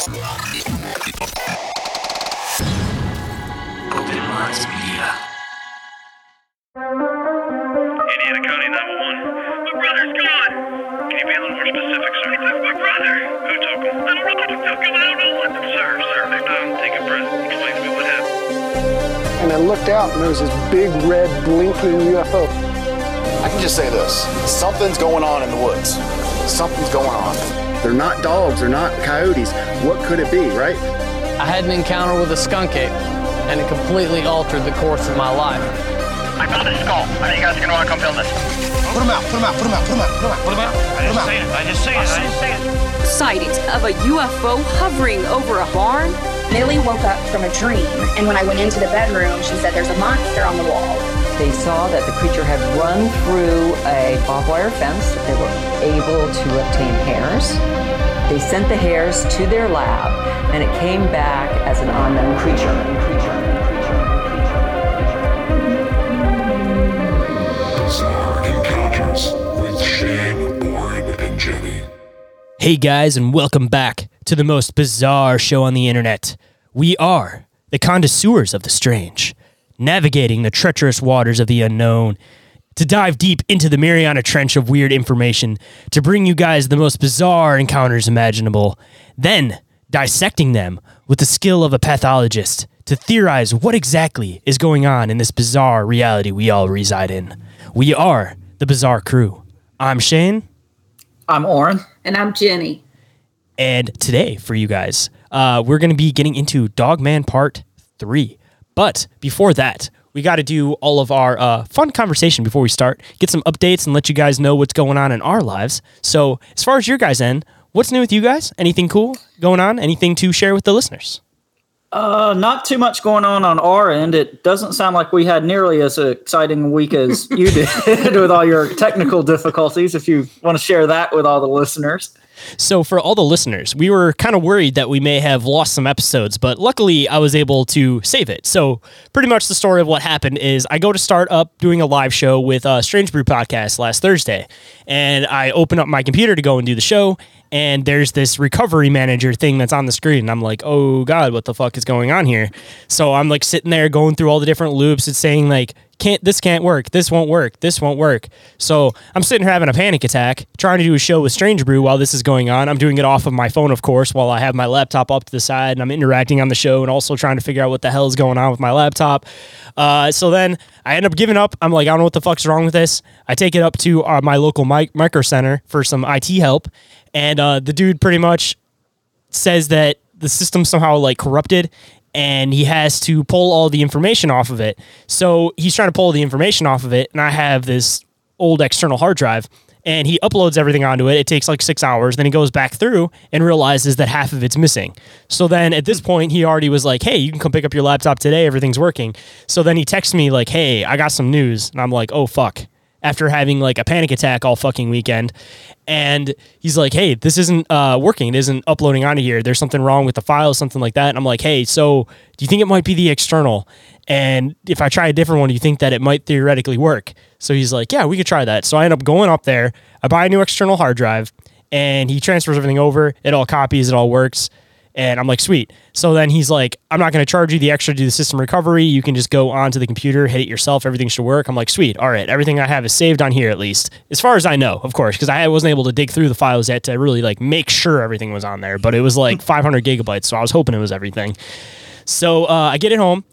County 911. My brother's gone. Can you be a little more specific, sir? My brother. Who took him? I don't know who took him. I don't know what. Sir, sir, take. Explain to me what happened. and I looked out and there was this big red blinking UFO. I can just say this something's going on in the woods. Something's going on. They're not dogs, they're not coyotes. What could it be, right? I had an encounter with a skunk ape, and it completely altered the course of my life. I found a skull. I think you guys are going to want to come film this. Put him out, put him out, put him out, put him out, put him out. What about? I didn't say it. I just say it. I didn't say it. sightings of a UFO hovering over a barn. Millie woke up from a dream, and when I went into the bedroom, she said, There's a monster on the wall. They saw that the creature had run through a barbed wire fence. They were able to obtain hairs. They sent the hairs to their lab, and it came back as an unknown creature. Bizarre Encounters with Shayn, Orin, and Jennie. Hey guys, and welcome back to the most bizarre show on the internet. We are the connoisseurs of the strange, navigating the treacherous waters of the unknown to dive deep into the Mariana Trench of weird information to bring you guys the most bizarre encounters imaginable, then dissecting them with the skill of a pathologist to theorize what exactly is going on in this bizarre reality we all reside in. We are the Bizarre Crew. I'm Shayn. I'm Orin. And I'm Jennie. And today, for you guys, uh, we're going to be getting into Dogman Part 3. But before that, we got to do all of our uh, fun conversation before we start, get some updates, and let you guys know what's going on in our lives. So, as far as your guys' end, what's new with you guys? Anything cool going on? Anything to share with the listeners? Uh, not too much going on on our end. It doesn't sound like we had nearly as exciting a week as you did with all your technical difficulties. If you want to share that with all the listeners. So, for all the listeners, we were kind of worried that we may have lost some episodes, but luckily I was able to save it. So, pretty much the story of what happened is I go to start up doing a live show with uh, Strange Brew Podcast last Thursday, and I open up my computer to go and do the show, and there's this recovery manager thing that's on the screen. And I'm like, oh God, what the fuck is going on here? So, I'm like sitting there going through all the different loops. It's saying, like, can't this can't work this won't work this won't work. So i'm sitting here having a panic attack trying to do a show with strange brew while this is going on. I'm doing it off of my phone of course while i have my laptop up to the side and i'm interacting on the show and also trying to figure out what the hell is going on with my laptop. Uh, so then i end up giving up. I'm like i don't know what the fuck's wrong with this. I take it up to uh, my local mic- micro center for some it help and uh, the dude pretty much says that the system somehow like corrupted and he has to pull all the information off of it. So he's trying to pull the information off of it, and I have this old external hard drive, and he uploads everything onto it. It takes like six hours. Then he goes back through and realizes that half of it's missing. So then at this point, he already was like, "Hey, you can come pick up your laptop today. Everything's working." So then he texts me like, "Hey, I got some news," and I'm like, "Oh fuck." After having like a panic attack all fucking weekend, and he's like, "Hey, this isn't uh, working. It isn't uploading onto here. There's something wrong with the file, something like that." And I'm like, "Hey, so do you think it might be the external? And if I try a different one, do you think that it might theoretically work?" So he's like, "Yeah, we could try that." So I end up going up there. I buy a new external hard drive, and he transfers everything over. It all copies. It all works. And I'm like, sweet. So then he's like, I'm not going to charge you the extra to do the system recovery. You can just go onto the computer, hit it yourself. Everything should work. I'm like, sweet. All right. Everything I have is saved on here at least, as far as I know, of course, because I wasn't able to dig through the files yet to really like make sure everything was on there. But it was like 500 gigabytes, so I was hoping it was everything. So uh, I get it home.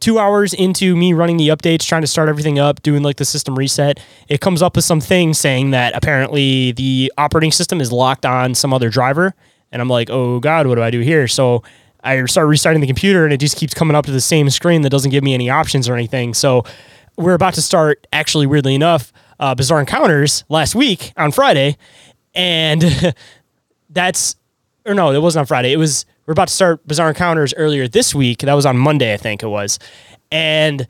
Two hours into me running the updates, trying to start everything up, doing like the system reset, it comes up with some thing saying that apparently the operating system is locked on some other driver. And I'm like, oh God, what do I do here? So I start restarting the computer and it just keeps coming up to the same screen that doesn't give me any options or anything. So we're about to start, actually, weirdly enough, uh, Bizarre Encounters last week on Friday. And that's, or no, it wasn't on Friday. It was, we're about to start Bizarre Encounters earlier this week. That was on Monday, I think it was. And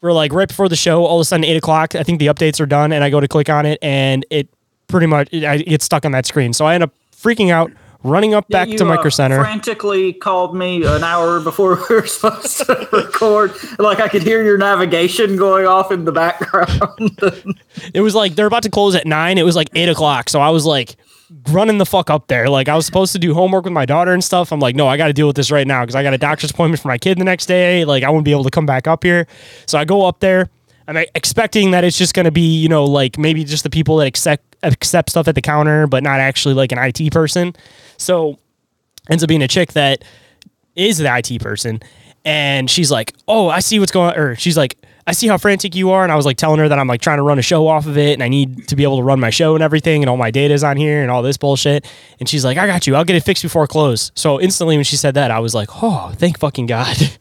we're like right before the show, all of a sudden, eight o'clock, I think the updates are done. And I go to click on it and it pretty much, it, I get stuck on that screen. So I end up freaking out, running up back you, to Micro uh, Center. frantically called me an hour before we were supposed to record. Like I could hear your navigation going off in the background. it was like they're about to close at nine. It was like eight o'clock. So I was like running the fuck up there. Like I was supposed to do homework with my daughter and stuff. I'm like, no, I got to deal with this right now because I got a doctor's appointment for my kid the next day. Like I wouldn't be able to come back up here. So I go up there. I'm expecting that it's just going to be, you know, like maybe just the people that accept accept stuff at the counter, but not actually like an IT person. So ends up being a chick that is the IT person, and she's like, "Oh, I see what's going." Or she's like, "I see how frantic you are," and I was like telling her that I'm like trying to run a show off of it, and I need to be able to run my show and everything, and all my data's on here and all this bullshit. And she's like, "I got you. I'll get it fixed before close." So instantly when she said that, I was like, "Oh, thank fucking god."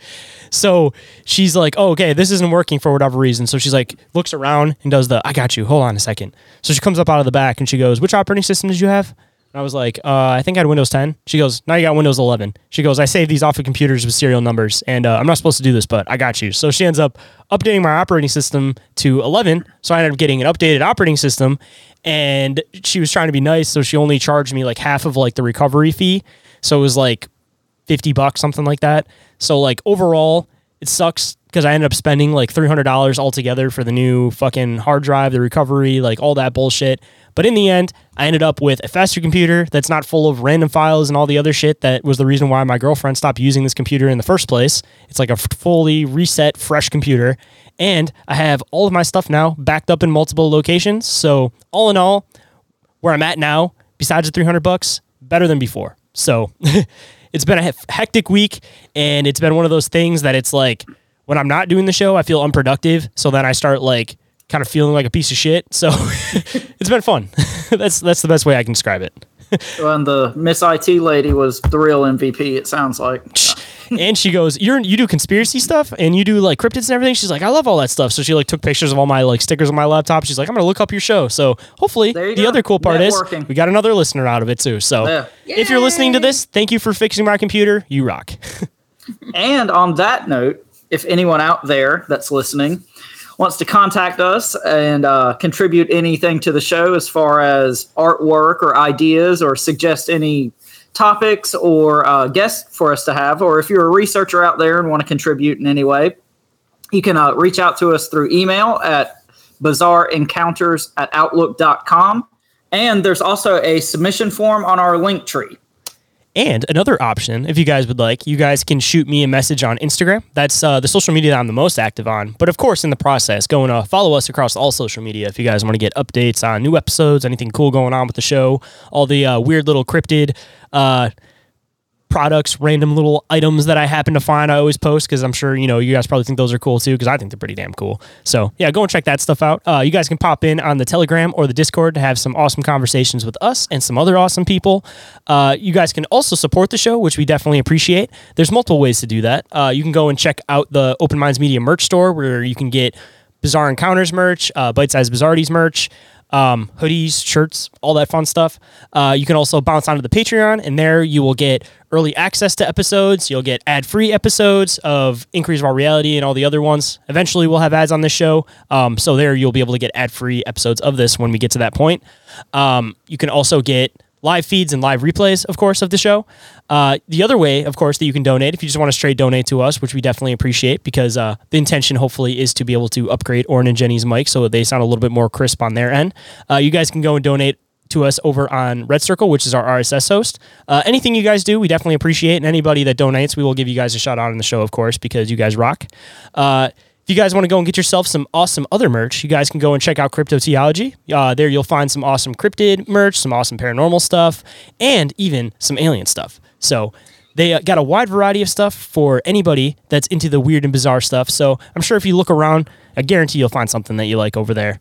So she's like, oh, okay, this isn't working for whatever reason. So she's like, looks around and does the, I got you. Hold on a second. So she comes up out of the back and she goes, which operating system did you have? And I was like, uh, I think I had Windows 10. She goes, now you got Windows 11. She goes, I saved these off of computers with serial numbers, and uh, I'm not supposed to do this, but I got you. So she ends up updating my operating system to 11. So I ended up getting an updated operating system, and she was trying to be nice, so she only charged me like half of like the recovery fee. So it was like 50 bucks, something like that. So like overall, it sucks because I ended up spending like $300 altogether for the new fucking hard drive, the recovery, like all that bullshit. But in the end, I ended up with a faster computer that's not full of random files and all the other shit that was the reason why my girlfriend stopped using this computer in the first place. It's like a fully reset, fresh computer. And I have all of my stuff now backed up in multiple locations. So, all in all, where I'm at now, besides the 300 bucks, better than before. So, it's been a hectic week and it's been one of those things that it's like when I'm not doing the show, I feel unproductive. So then I start like kind of feeling like a piece of shit. So it's been fun. that's that's the best way I can describe it. and the Miss IT lady was the real MVP. It sounds like. and she goes, "You're you do conspiracy stuff and you do like cryptids and everything." She's like, "I love all that stuff." So she like took pictures of all my like stickers on my laptop. She's like, "I'm gonna look up your show." So hopefully, the go. other cool part Networking. is we got another listener out of it too. So yeah. if you're listening to this, thank you for fixing my computer. You rock. and on that note, if anyone out there that's listening wants to contact us and uh, contribute anything to the show as far as artwork or ideas or suggest any topics or uh, guests for us to have, or if you're a researcher out there and want to contribute in any way, you can uh, reach out to us through email at bizarreencounters at outlook.com. And there's also a submission form on our link tree. And another option, if you guys would like, you guys can shoot me a message on Instagram. That's uh, the social media that I'm the most active on. But of course, in the process, go and uh, follow us across all social media if you guys want to get updates on new episodes, anything cool going on with the show, all the uh, weird little cryptid uh, products, random little items that I happen to find. I always post because I'm sure you know you guys probably think those are cool too because I think they're pretty damn cool. So yeah, go and check that stuff out. Uh, you guys can pop in on the Telegram or the Discord to have some awesome conversations with us and some other awesome people. Uh, you guys can also support the show, which we definitely appreciate. There's multiple ways to do that. Uh, you can go and check out the Open Minds Media merch store where you can get Bizarre Encounters merch, uh, Bite Size Bizarrities merch um, hoodies, shirts, all that fun stuff. Uh, you can also bounce onto the Patreon, and there you will get early access to episodes. You'll get ad free episodes of Inquiries of Our Reality and all the other ones. Eventually, we'll have ads on this show. Um, so, there you'll be able to get ad free episodes of this when we get to that point. Um, you can also get live feeds and live replays, of course, of the show. Uh, the other way, of course, that you can donate, if you just want to straight donate to us, which we definitely appreciate because uh, the intention, hopefully, is to be able to upgrade Orin and Jennie's mic so they sound a little bit more crisp on their end. Uh, you guys can go and donate to us over on Red Circle, which is our RSS host. Uh, anything you guys do, we definitely appreciate. And anybody that donates, we will give you guys a shout out in the show, of course, because you guys rock. Uh, if you guys want to go and get yourself some awesome other merch, you guys can go and check out Cryptoteeology. Uh, there you'll find some awesome cryptid merch, some awesome paranormal stuff, and even some alien stuff. So they uh, got a wide variety of stuff for anybody that's into the weird and bizarre stuff. So I'm sure if you look around, I guarantee you'll find something that you like over there.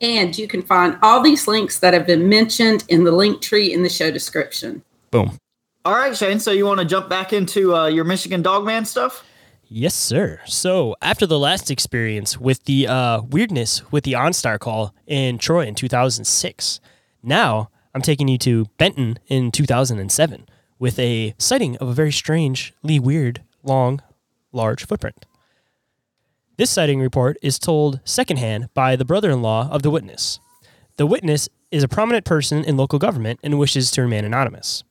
And you can find all these links that have been mentioned in the link tree in the show description. Boom. All right, Shayn. So you want to jump back into uh, your Michigan Dogman stuff? Yes, sir. So after the last experience with the uh, weirdness with the OnStar call in Troy in 2006, now I'm taking you to Benton in 2007 with a sighting of a very strangely weird, long, large footprint. This sighting report is told secondhand by the brother in law of the witness. The witness is a prominent person in local government and wishes to remain anonymous.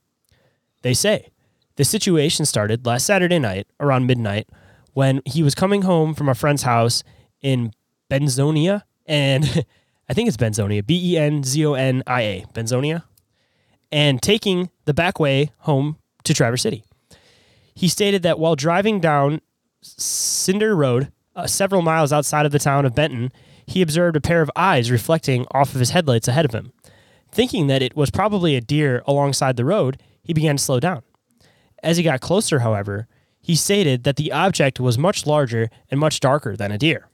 They say the situation started last Saturday night around midnight when he was coming home from a friend's house in Benzonia, and I think it's Benzonia, B E N Z O N I A, Benzonia. and taking the back way home to Traverse City. He stated that while driving down Cinder Road, uh, several miles outside of the town of Benton, he observed a pair of eyes reflecting off of his headlights ahead of him. Thinking that it was probably a deer alongside the road, he began to slow down. As he got closer, however, he stated that the object was much larger and much darker than a deer.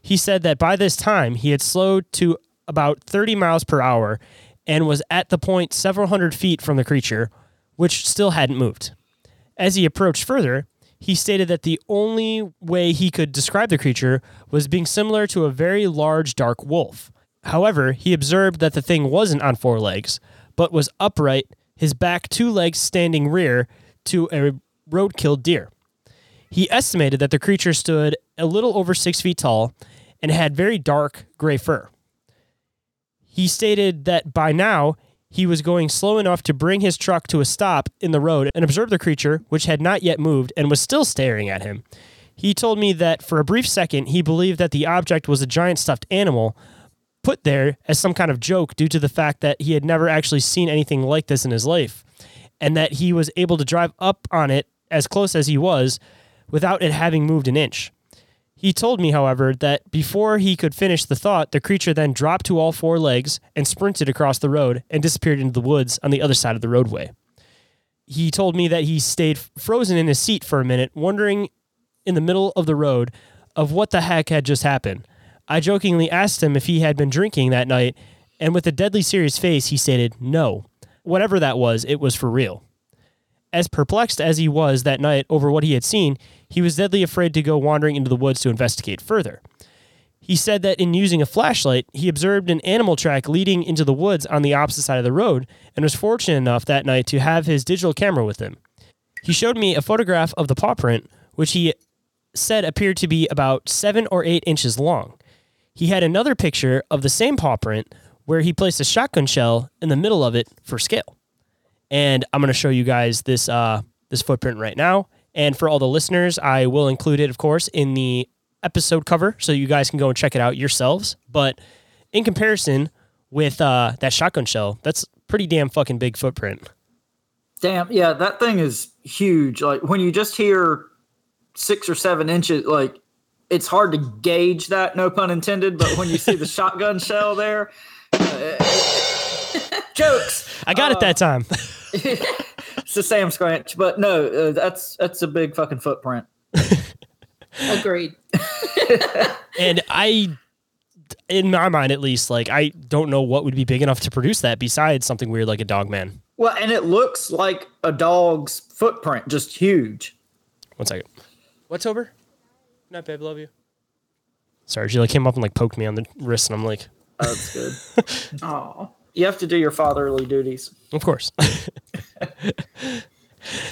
He said that by this time he had slowed to about 30 miles per hour and was at the point several hundred feet from the creature, which still hadn't moved. As he approached further, he stated that the only way he could describe the creature was being similar to a very large dark wolf. However, he observed that the thing wasn't on four legs, but was upright, his back two legs standing rear to a road-killed deer. He estimated that the creature stood a little over six feet tall and had very dark gray fur. He stated that by now he was going slow enough to bring his truck to a stop in the road and observe the creature, which had not yet moved and was still staring at him. He told me that for a brief second he believed that the object was a giant stuffed animal put there as some kind of joke due to the fact that he had never actually seen anything like this in his life and that he was able to drive up on it as close as he was without it having moved an inch. He told me, however, that before he could finish the thought, the creature then dropped to all four legs and sprinted across the road and disappeared into the woods on the other side of the roadway. He told me that he stayed frozen in his seat for a minute, wondering in the middle of the road of what the heck had just happened. I jokingly asked him if he had been drinking that night, and with a deadly serious face, he stated, No. Whatever that was, it was for real. As perplexed as he was that night over what he had seen, he was deadly afraid to go wandering into the woods to investigate further. He said that in using a flashlight, he observed an animal track leading into the woods on the opposite side of the road and was fortunate enough that night to have his digital camera with him. He showed me a photograph of the paw print, which he said appeared to be about seven or eight inches long. He had another picture of the same paw print where he placed a shotgun shell in the middle of it for scale. And I'm going to show you guys this uh, this footprint right now. And for all the listeners, I will include it, of course, in the episode cover so you guys can go and check it out yourselves. But in comparison with uh, that shotgun shell, that's pretty damn fucking big footprint. Damn, yeah, that thing is huge. Like when you just hear six or seven inches, like it's hard to gauge that, no pun intended. But when you see the shotgun shell there, uh, jokes. I got uh, it that time. it's the Sam Scranch, but no, uh, that's that's a big fucking footprint. Agreed. and I, in my mind at least, like I don't know what would be big enough to produce that besides something weird like a dog man. Well, and it looks like a dog's footprint, just huge. One second. What's over? Not babe, love you. Sorry, she like came up and like poked me on the wrist, and I'm like, oh, "That's good." Oh, you have to do your fatherly duties, of course.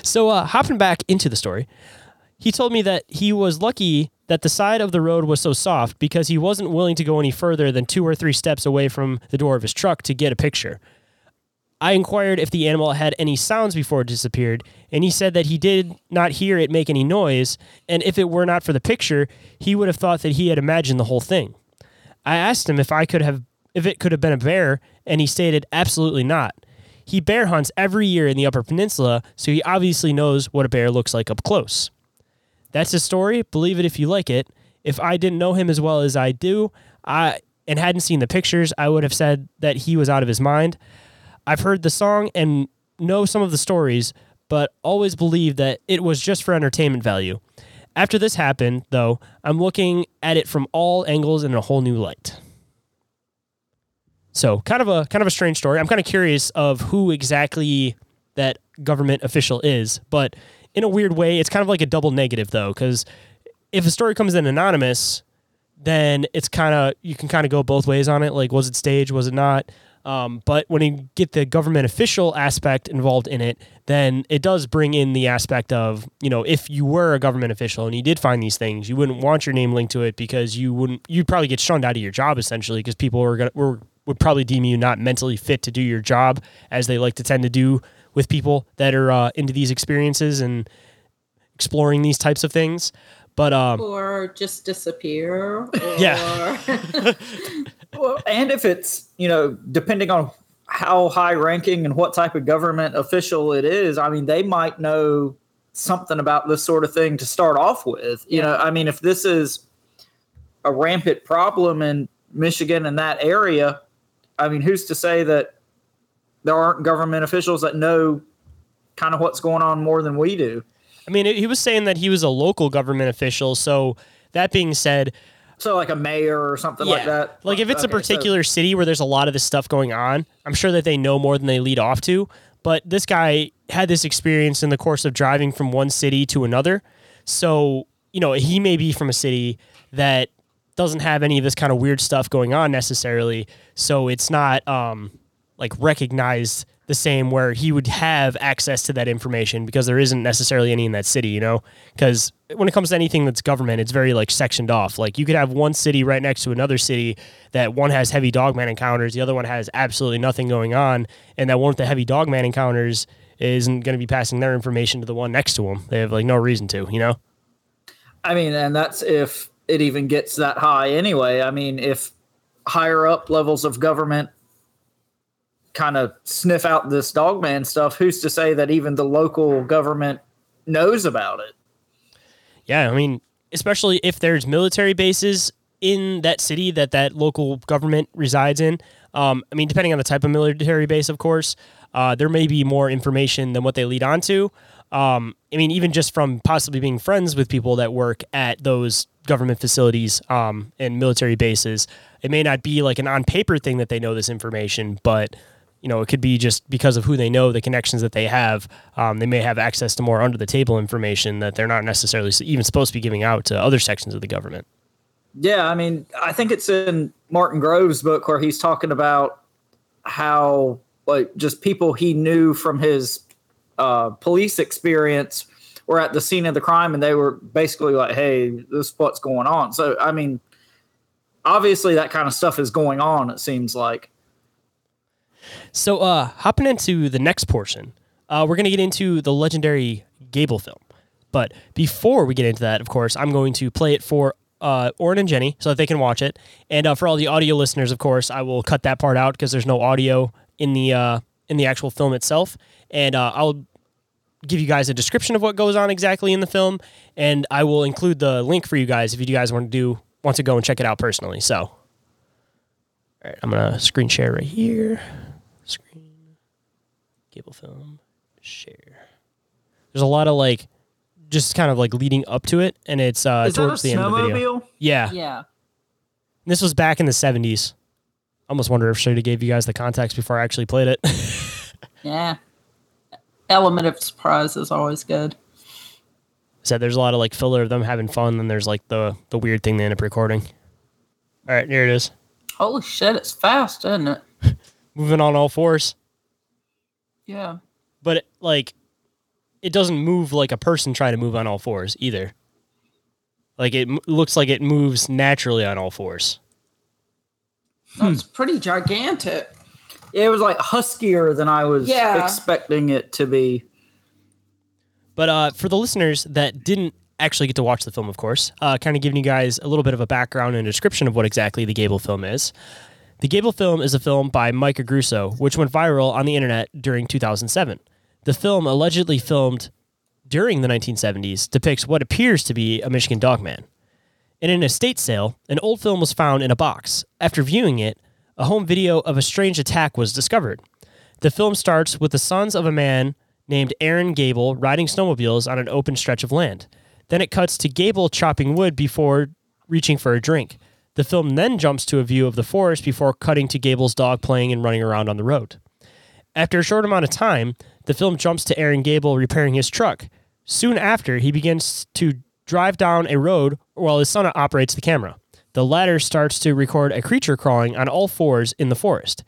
so, uh, hopping back into the story, he told me that he was lucky that the side of the road was so soft because he wasn't willing to go any further than two or three steps away from the door of his truck to get a picture. I inquired if the animal had any sounds before it disappeared, and he said that he did not hear it make any noise, and if it were not for the picture, he would have thought that he had imagined the whole thing. I asked him if I could have if it could have been a bear, and he stated absolutely not. He bear hunts every year in the Upper Peninsula, so he obviously knows what a bear looks like up close. That's his story. Believe it if you like it. If I didn't know him as well as I do, I and hadn't seen the pictures, I would have said that he was out of his mind. I've heard the song and know some of the stories, but always believed that it was just for entertainment value. After this happened, though, I'm looking at it from all angles in a whole new light. So, kind of a kind of a strange story. I'm kind of curious of who exactly that government official is, but in a weird way, it's kind of like a double negative though, because if a story comes in anonymous, then it's kind of you can kind of go both ways on it. Like, was it staged? Was it not? Um, but when you get the government official aspect involved in it, then it does bring in the aspect of, you know, if you were a government official and you did find these things, you wouldn't want your name linked to it because you wouldn't, you'd probably get shunned out of your job essentially because people were to, were, would probably deem you not mentally fit to do your job as they like to tend to do with people that are uh, into these experiences and exploring these types of things. But, um, or just disappear. Or... Yeah. well, and if it's you know depending on how high ranking and what type of government official it is, I mean, they might know something about this sort of thing to start off with. You know, I mean, if this is a rampant problem in Michigan and that area, I mean, who's to say that there aren't government officials that know kind of what's going on more than we do? I mean, he was saying that he was a local government official. So that being said, so like a mayor or something like that. Like if it's a Okay, so- particular city where there's a lot of this stuff going on, I'm sure that they know more than they lead off to. But this guy had this experience in the course of driving from one city to another. So, you know, he may be from a city that doesn't have any of this kind of weird stuff going on necessarily. So it's not um like recognized the same where he would have access to that information because there isn't necessarily any in that city, you know? Because when it comes to anything that's government, it's very like sectioned off. Like you could have one city right next to another city that one has heavy dogman encounters, the other one has absolutely nothing going on, and that one with the heavy dogman encounters isn't going to be passing their information to the one next to them. They have like no reason to, you know? I mean, and that's if it even gets that high anyway. I mean, if higher up levels of government kind of sniff out this dogman stuff, who's to say that even the local government knows about it? Yeah, I mean, especially if there's military bases in that city that that local government resides in. Um, I mean, depending on the type of military base, of course, uh, there may be more information than what they lead on to. Um, I mean, even just from possibly being friends with people that work at those government facilities um, and military bases, it may not be like an on paper thing that they know this information, but you know, it could be just because of who they know, the connections that they have. Um, they may have access to more under the table information that they're not necessarily even supposed to be giving out to other sections of the government. Yeah, I mean, I think it's in Martin Grove's book where he's talking about how like just people he knew from his uh, police experience were at the scene of the crime and they were basically like, "Hey, this is what's going on." So, I mean, obviously that kind of stuff is going on. It seems like. So, uh, hopping into the next portion, uh, we're going to get into the legendary Gable film. But before we get into that, of course, I'm going to play it for uh, Orin and Jennie so that they can watch it. And uh, for all the audio listeners, of course, I will cut that part out because there's no audio in the uh, in the actual film itself. And uh, I'll give you guys a description of what goes on exactly in the film, and I will include the link for you guys if you guys want to do want to go and check it out personally. So, all right, I'm gonna screen share right here. Screen, Gable film, share. There's a lot of like, just kind of like leading up to it, and it's uh, Is towards a the end of the video. snowmobile? Yeah, Yeah. this was back in the 70s. I almost wonder if I should have gave you guys the context before I actually played it. Yeah. Element of surprise is always good. said there's a lot of like filler of them having fun, and there's like the the weird thing they end up recording. All right, here it is. Holy shit, it's fast, isn't it? Moving on all fours, Yeah. but it, like it doesn't move like a person trying to move on all fours either. Like it m- looks like it moves naturally on all fours. That's pretty gigantic. It was like huskier than I was Yeah. expecting it to be. But uh, for the listeners that didn't actually get to watch the film, of course, uh, kind of giving you guys a little bit of a background and a description of what exactly the Gable film is. The Gable film is a film by Mike Agrusa, which went viral on the internet during 2007. The film, allegedly filmed during the 1970s, depicts what appears to be a Michigan dogman. In an estate sale, an old film was found in a box. After viewing it, a home video of a strange attack was discovered. The film starts with the sons of a man named Aaron Gable riding snowmobiles on an open stretch of land. Then it cuts to Gable chopping wood before reaching for a drink. The film then jumps to a view of the forest before cutting to Gable's dog playing and running around on the road. After a short amount of time, the film jumps to Aaron Gable repairing his truck. Soon after, he begins to drive down a road while his son operates the camera. The latter starts to record a creature crawling on all fours in the forest.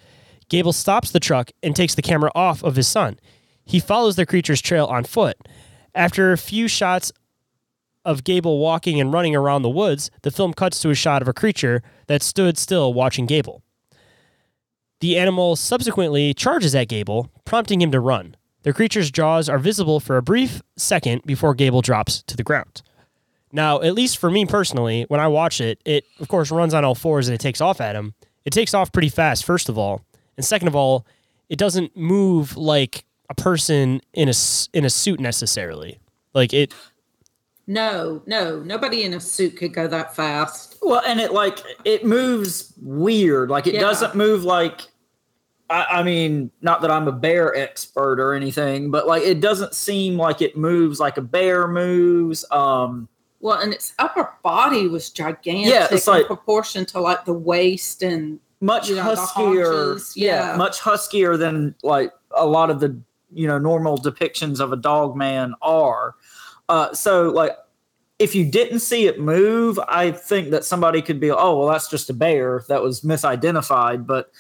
Gable stops the truck and takes the camera off of his son. He follows the creature's trail on foot. After a few shots of Gable walking and running around the woods, the film cuts to a shot of a creature that stood still watching Gable. The animal subsequently charges at Gable, prompting him to run. The creature's jaws are visible for a brief second before Gable drops to the ground. Now, at least for me personally, when I watch it, it of course runs on all fours and it takes off at him. It takes off pretty fast, first of all. And second of all, it doesn't move like a person in a s- in a suit necessarily. Like it No, no, nobody in a suit could go that fast. Well, and it like it moves weird. Like it Yeah. doesn't move like. I, I mean, not that I'm a bear expert or anything, but like it doesn't seem like it moves like a bear moves. Um, Well, and its upper body was gigantic Yeah, it's in proportion to like the waist and much you know, huskier. yeah. Yeah. much huskier than like a lot of the you know normal depictions of a dog man are. Uh, so like if you didn't see it move, I think that somebody could be, oh well, that's just a bear that was misidentified. But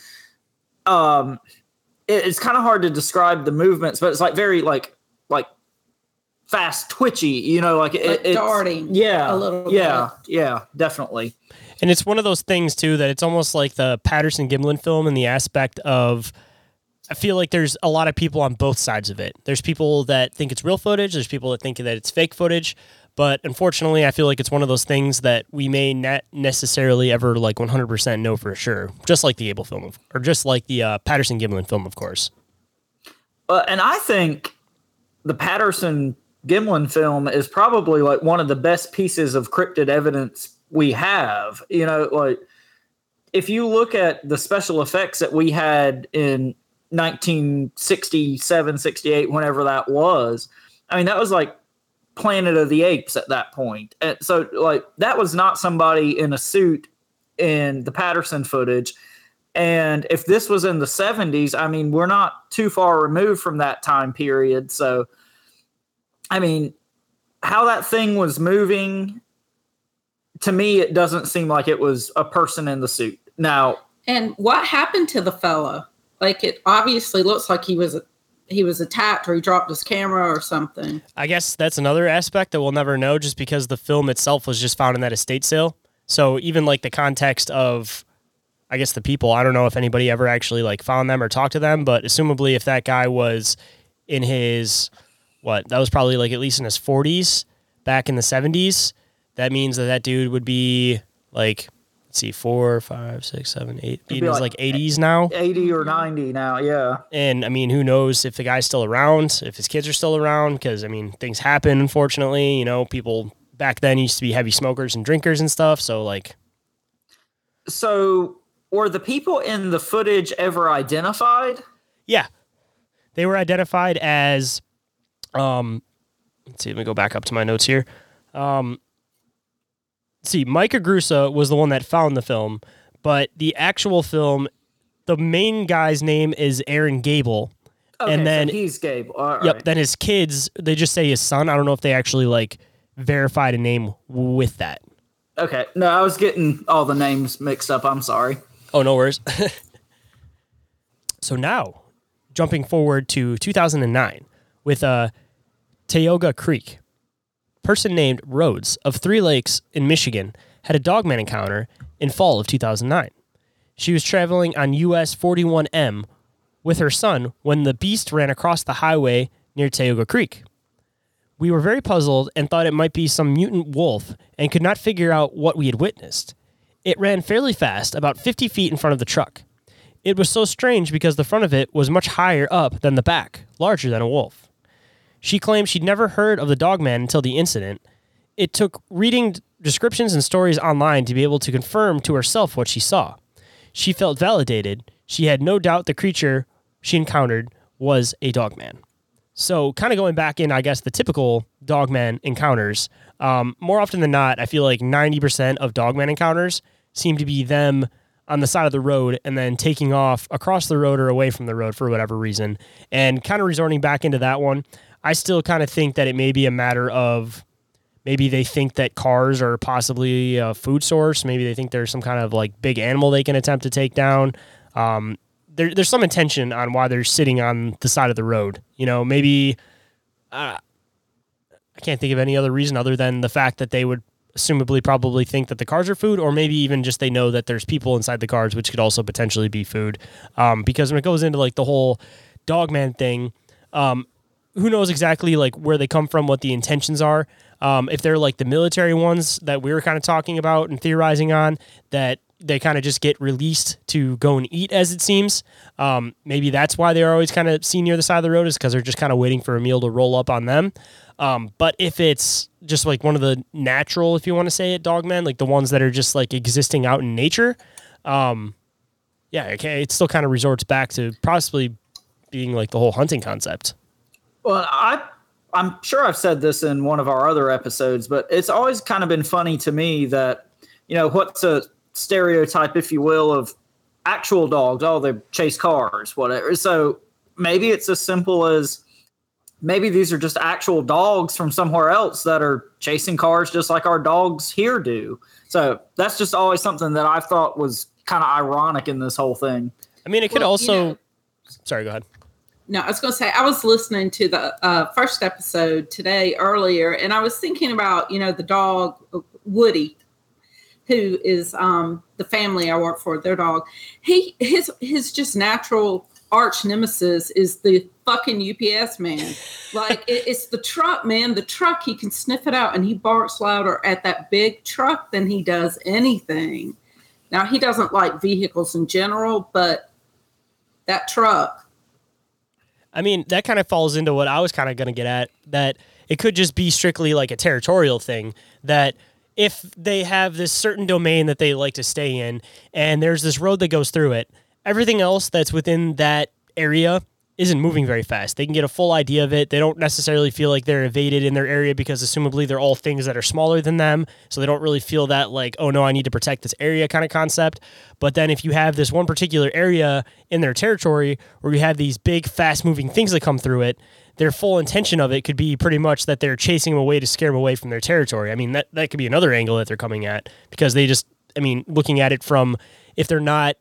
um, it, it's kind of hard to describe the movements, but it's like very like like fast twitchy, you know, like, it, it's darting Yeah, a little yeah, yeah, definitely. And it's one of those things too that it's almost like the Patterson Gimlin film in the aspect of I feel like there's a lot of people on both sides of it. There's people that think it's real footage, there's people that think that it's fake footage, but unfortunately, I feel like it's one of those things that we may not necessarily ever like 100% know for sure, just like the Abel film of, or just like the uh, Patterson Gimlin film, of course. Uh, and I think the Patterson Gimlin film is probably like one of the best pieces of cryptid evidence we have. You know, like if you look at the special effects that we had in 1967, 68, whenever that was, I mean, that was like Planet of the Apes at that point. And so, like, that was not somebody in a suit in the Patterson footage. And if this was in the 70s, I mean, we're not too far removed from that time period. So, I mean, how that thing was moving, to me, it doesn't seem like it was a person in the suit. Now, And what happened to the fella? Like it obviously looks like he was he was attacked or he dropped his camera or something. I guess that's another aspect that we'll never know just because the film itself was just found in that estate sale. So even like the context of I guess the people, I don't know if anybody ever actually like found them or talked to them, but assumably if that guy was in his what, that was probably like at least in his 40s back in the 70s, that means that that dude would be like let's see, four, five, six, seven, eight, in be his like like 80s now. 80 or 90 now, yeah. And I mean, who knows if the guy's still around, if his kids are still around, because I mean, things happen, unfortunately. You know, people back then used to be heavy smokers and drinkers and stuff. So, like, So, were the people in the footage ever identified? yeah, they were identified as, um, let's see, let me go back up to my notes here. Um, see, Mike Agrusa was the one that found the film, but the actual film, the main guy's name is Aaron Gable. Okay, and then so he's Gabe. All Yep. right. Then his kids, they just say his son. I don't know if they actually like verified a name with that. Okay. No, I was getting all the names mixed up. I'm sorry. Oh, no worries. so now, jumping forward to 2009 with uh, Tioga Creek. Person named Rhodes of Three Lakes in Michigan had a dogman encounter in fall of 2009. She was traveling on US 41M with her son when the beast ran across the highway near Tioga Creek. We were very puzzled and thought it might be some mutant wolf and could not figure out what we had witnessed. It ran fairly fast, about 50 feet in front of the truck. It was so strange because the front of it was much higher up than the back, larger than a wolf. She claimed she'd never heard of the dogman until the incident. It took reading descriptions and stories online to be able to confirm to herself what she saw. She felt validated. She had no doubt the creature she encountered was a dogman. So, kind of going back in, I guess, the typical dogman encounters, um, more often than not, I feel like 90% of dogman encounters seem to be them on the side of the road and then taking off across the road or away from the road for whatever reason. And kind of resorting back into that one, I still kind of think that it may be a matter of maybe they think that cars are possibly a food source. Maybe they think there's some kind of like big animal they can attempt to take down. Um, there, there's some intention on why they're sitting on the side of the road. You know, maybe uh, I can't think of any other reason other than the fact that they would assumably probably think that the cars are food, or maybe even just they know that there's people inside the cars, which could also potentially be food. Um, because when it goes into like the whole dogman thing, um, who knows exactly like where they come from, what the intentions are. Um, if they're like the military ones that we were kind of talking about and theorizing on, that they kind of just get released to go and eat, as it seems. Um, maybe that's why they're always kind of seen near the side of the road, is because they're just kind of waiting for a meal to roll up on them. Um, but if it's just like one of the natural, if you want to say it, dogmen, like the ones that are just like existing out in nature, um, yeah, okay, it still kind of resorts back to possibly being like the whole hunting concept. Well, I I'm sure I've said this in one of our other episodes, but it's always kind of been funny to me that you know what's a stereotype, if you will, of actual dogs. Oh, they chase cars, whatever. So maybe it's as simple as maybe these are just actual dogs from somewhere else that are chasing cars just like our dogs here do. So that's just always something that I thought was kind of ironic in this whole thing. I mean, it could Well, also. you know- sorry, go ahead. No, I was going to say I was listening to the uh, first episode today earlier, and I was thinking about you know the dog Woody, who is um, the family I work for. Their dog, he his his just natural arch nemesis is the fucking UPS man. Like it, it's the truck man. The truck he can sniff it out, and he barks louder at that big truck than he does anything. Now he doesn't like vehicles in general, but that truck. I mean, that kind of falls into what I was kind of going to get at that it could just be strictly like a territorial thing that if they have this certain domain that they like to stay in and there's this road that goes through it, everything else that's within that area isn't moving very fast. They can get a full idea of it. They don't necessarily feel like they're evaded in their area because assumably they're all things that are smaller than them. So they don't really feel that like, oh no, I need to protect this area kind of concept. But then if you have this one particular area in their territory where you have these big, fast moving things that come through it, their full intention of it could be pretty much that they're chasing them away to scare them away from their territory. I mean, that, that could be another angle that they're coming at because they just, I mean, looking at it from if they're not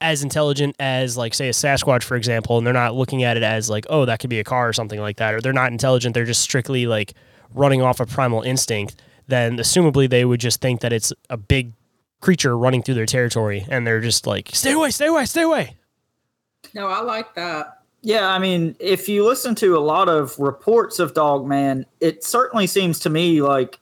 as intelligent as like say a Sasquatch for example and they're not looking at it as like oh that could be a car or something like that or they're not intelligent they're just strictly like running off a primal instinct then assumably they would just think that it's a big creature running through their territory and they're just like stay away stay away stay away No, I like that. Yeah, I mean, if you listen to a lot of reports of Dogman, it certainly seems to me like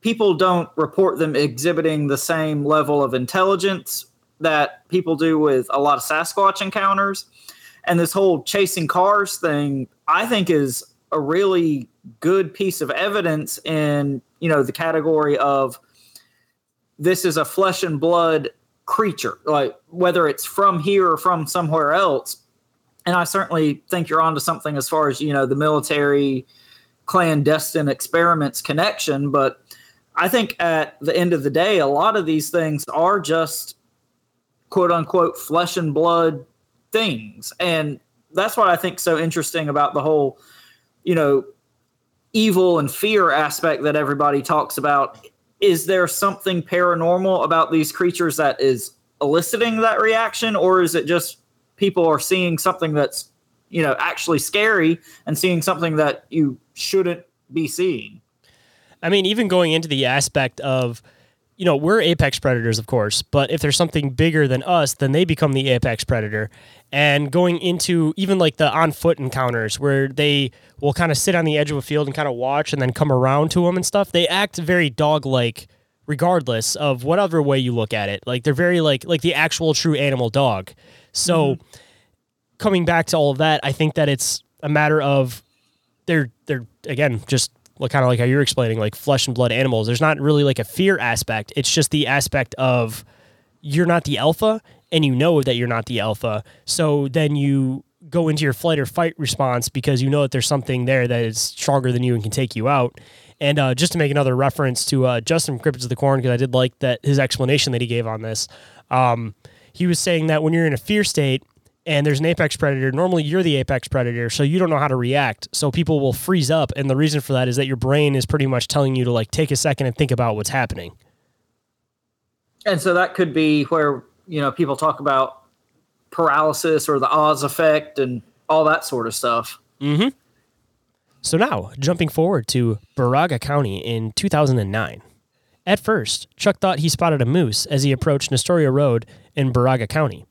people don't report them exhibiting the same level of intelligence that people do with a lot of Sasquatch encounters. And this whole chasing cars thing, I think, is a really good piece of evidence in, you know, the category of this is a flesh and blood creature, like whether it's from here or from somewhere else. And I certainly think you're onto something as far as, you know, the military clandestine experiments connection. But I think at the end of the day, a lot of these things are just quote unquote flesh and blood things. And that's what I think so interesting about the whole, you know, evil and fear aspect that everybody talks about. Is there something paranormal about these creatures that is eliciting that reaction, or is it just people are seeing something that's, you know, actually scary and seeing something that you shouldn't be seeing? I mean, even going into the aspect of, you know, we're apex predators, of course, but if there's something bigger than us, then they become the apex predator. And going into even like the on foot encounters where they will kind of sit on the edge of a field and kind of watch and then come around to them and stuff, they act very dog like regardless of whatever way you look at it. Like they're very like like the actual true animal dog. So mm-hmm. coming back to all of that, I think that it's a matter of they're they're again just like kind of like how you're explaining like flesh and blood animals. There's not really like a fear aspect. It's just the aspect of you're not the alpha and you know that you're not the alpha. So then you go into your flight or fight response because you know that there's something there that is stronger than you and can take you out. And uh, just to make another reference to uh, Justin Cryptids of the Corn, because I did like that his explanation that he gave on this. Um, he was saying that when you're in a fear state and there's an apex predator, normally you're the apex predator, so you don't know how to react. So people will freeze up, and the reason for that is that your brain is pretty much telling you to like take a second and think about what's happening. And so that could be where, you know, people talk about paralysis or the Oz effect and all that sort of stuff. Mm-hmm. So now, jumping forward to Baraga County in 2009. At first, Chuck thought he spotted a moose as he approached Nestoria Road in Baraga County.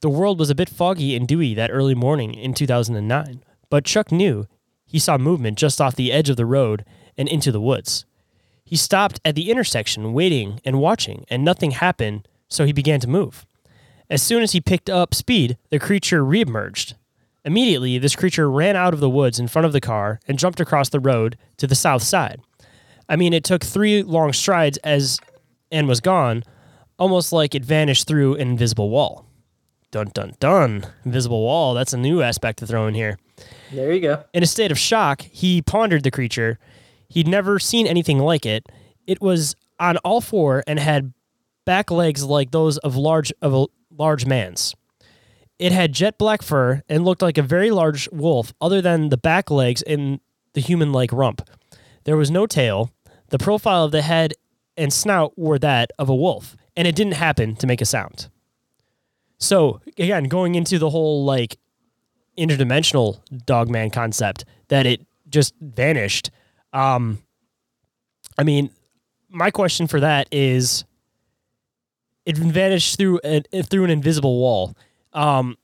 The world was a bit foggy and dewy that early morning in 2009, but Chuck knew he saw movement just off the edge of the road and into the woods. He stopped at the intersection, waiting and watching, and nothing happened, so he began to move. As soon as he picked up speed, the creature reemerged. Immediately, this creature ran out of the woods in front of the car and jumped across the road to the south side. I mean, it took three long strides as and was gone, almost like it vanished through an invisible wall. Dun dun dun. Invisible wall, that's a new aspect to throw in here. There you go. In a state of shock, he pondered the creature. He'd never seen anything like it. It was on all four and had back legs like those of large of a large man's. It had jet black fur and looked like a very large wolf, other than the back legs and the human like rump. There was no tail. The profile of the head and snout were that of a wolf, and it didn't happen to make a sound. So, again, going into the whole like interdimensional dogman concept that it just vanished. Um, I mean, my question for that is it vanished through an, through an invisible wall. Um,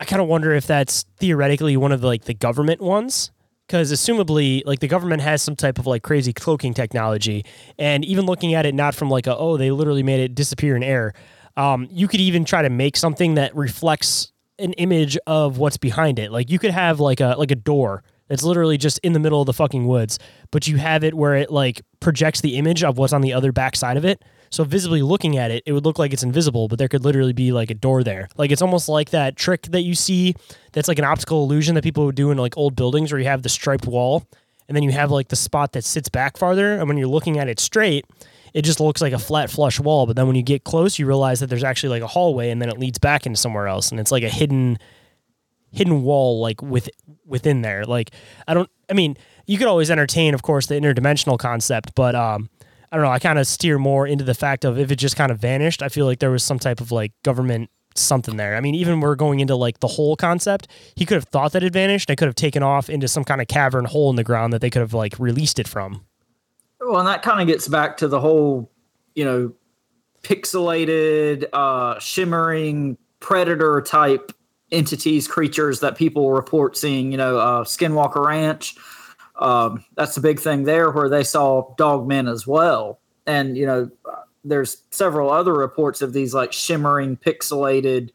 I kind of wonder if that's theoretically one of the, like the government ones because assumably like the government has some type of like crazy cloaking technology and even looking at it not from like a oh they literally made it disappear in air um, you could even try to make something that reflects an image of what's behind it like you could have like a like a door that's literally just in the middle of the fucking woods but you have it where it like projects the image of what's on the other back side of it so visibly looking at it, it would look like it's invisible, but there could literally be like a door there. Like it's almost like that trick that you see that's like an optical illusion that people would do in like old buildings where you have the striped wall and then you have like the spot that sits back farther and when you're looking at it straight, it just looks like a flat flush wall, but then when you get close, you realize that there's actually like a hallway and then it leads back into somewhere else and it's like a hidden hidden wall like with within there. Like I don't I mean, you could always entertain of course the interdimensional concept, but um I don't know. I kind of steer more into the fact of if it just kind of vanished, I feel like there was some type of like government something there. I mean, even we're going into like the whole concept, he could have thought that it vanished and could have taken off into some kind of cavern hole in the ground that they could have like released it from. Well, and that kind of gets back to the whole, you know, pixelated, uh, shimmering predator type entities, creatures that people report seeing, you know, uh, Skinwalker Ranch um, that's the big thing there, where they saw dog men as well. And you know, there's several other reports of these like shimmering, pixelated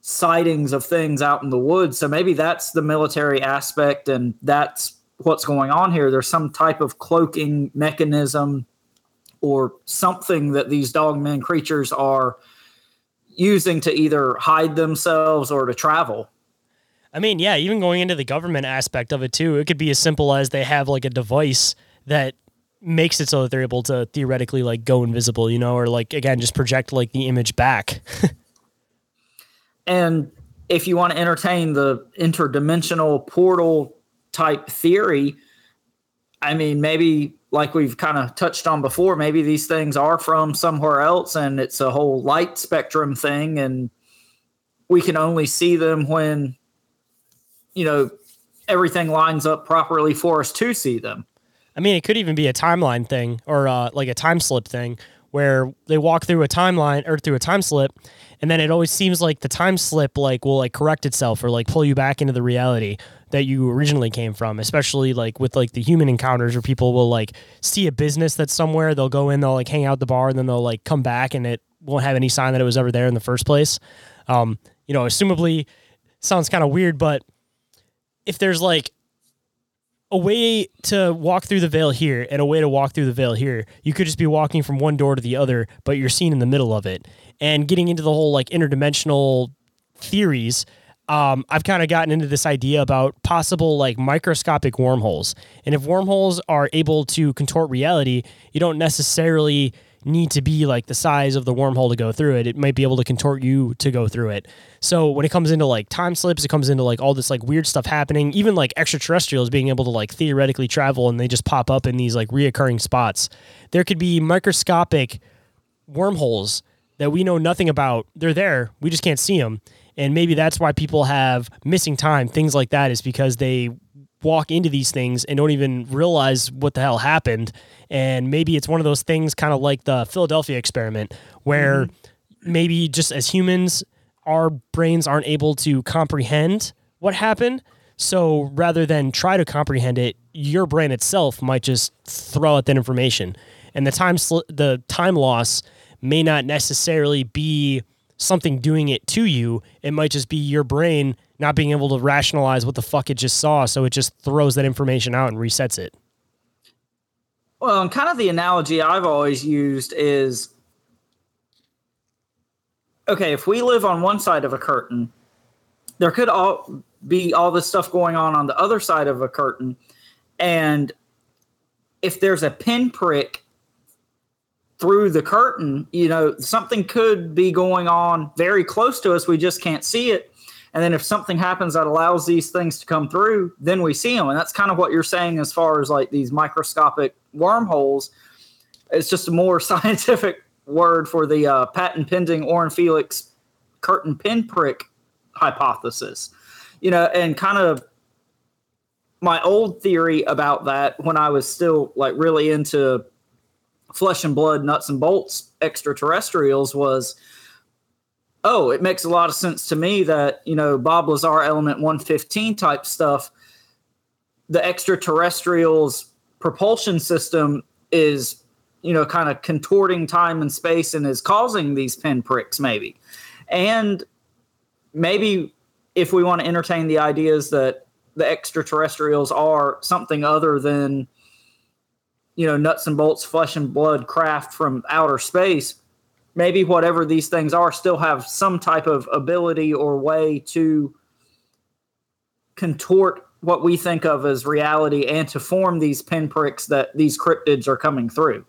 sightings of things out in the woods. So maybe that's the military aspect, and that's what's going on here. There's some type of cloaking mechanism or something that these dogmen creatures are using to either hide themselves or to travel. I mean, yeah, even going into the government aspect of it too, it could be as simple as they have like a device that makes it so that they're able to theoretically like go invisible, you know, or like again just project like the image back. and if you want to entertain the interdimensional portal type theory, I mean, maybe like we've kind of touched on before, maybe these things are from somewhere else and it's a whole light spectrum thing and we can only see them when you know everything lines up properly for us to see them. I mean, it could even be a timeline thing or uh, like a time slip thing where they walk through a timeline or through a time slip, and then it always seems like the time slip like will like correct itself or like pull you back into the reality that you originally came from. Especially like with like the human encounters where people will like see a business that's somewhere, they'll go in, they'll like hang out the bar, and then they'll like come back, and it won't have any sign that it was ever there in the first place. Um, you know, assumably sounds kind of weird, but if there's like a way to walk through the veil here and a way to walk through the veil here, you could just be walking from one door to the other, but you're seen in the middle of it. And getting into the whole like interdimensional theories, um, I've kind of gotten into this idea about possible like microscopic wormholes. And if wormholes are able to contort reality, you don't necessarily need to be like the size of the wormhole to go through it. It might be able to contort you to go through it. So when it comes into like time slips, it comes into like all this like weird stuff happening, even like extraterrestrials being able to like theoretically travel and they just pop up in these like reoccurring spots. There could be microscopic wormholes that we know nothing about. They're there, we just can't see them. And maybe that's why people have missing time, things like that, is because they walk into these things and don't even realize what the hell happened. And maybe it's one of those things, kind of like the Philadelphia experiment, where mm-hmm. maybe just as humans, our brains aren't able to comprehend what happened. So rather than try to comprehend it, your brain itself might just throw out that information, and the time sl- the time loss may not necessarily be something doing it to you. It might just be your brain not being able to rationalize what the fuck it just saw, so it just throws that information out and resets it. Well, and kind of the analogy I've always used is okay, if we live on one side of a curtain, there could all be all this stuff going on on the other side of a curtain. And if there's a pinprick through the curtain, you know, something could be going on very close to us. We just can't see it. And then if something happens that allows these things to come through, then we see them. And that's kind of what you're saying as far as like these microscopic wormholes. It's just a more scientific word for the uh, patent pending Orin Felix curtain pinprick hypothesis. You know, and kind of my old theory about that when I was still like really into flesh and blood, nuts and bolts extraterrestrials was oh, it makes a lot of sense to me that, you know, Bob Lazar element 115 type stuff, the extraterrestrials propulsion system is, you know, kind of contorting time and space and is causing these pinpricks, maybe. And maybe if we want to entertain the ideas that the extraterrestrials are something other than, you know, nuts and bolts, flesh and blood craft from outer space, maybe whatever these things are still have some type of ability or way to contort what we think of as reality and to form these pinpricks that these cryptids are coming through.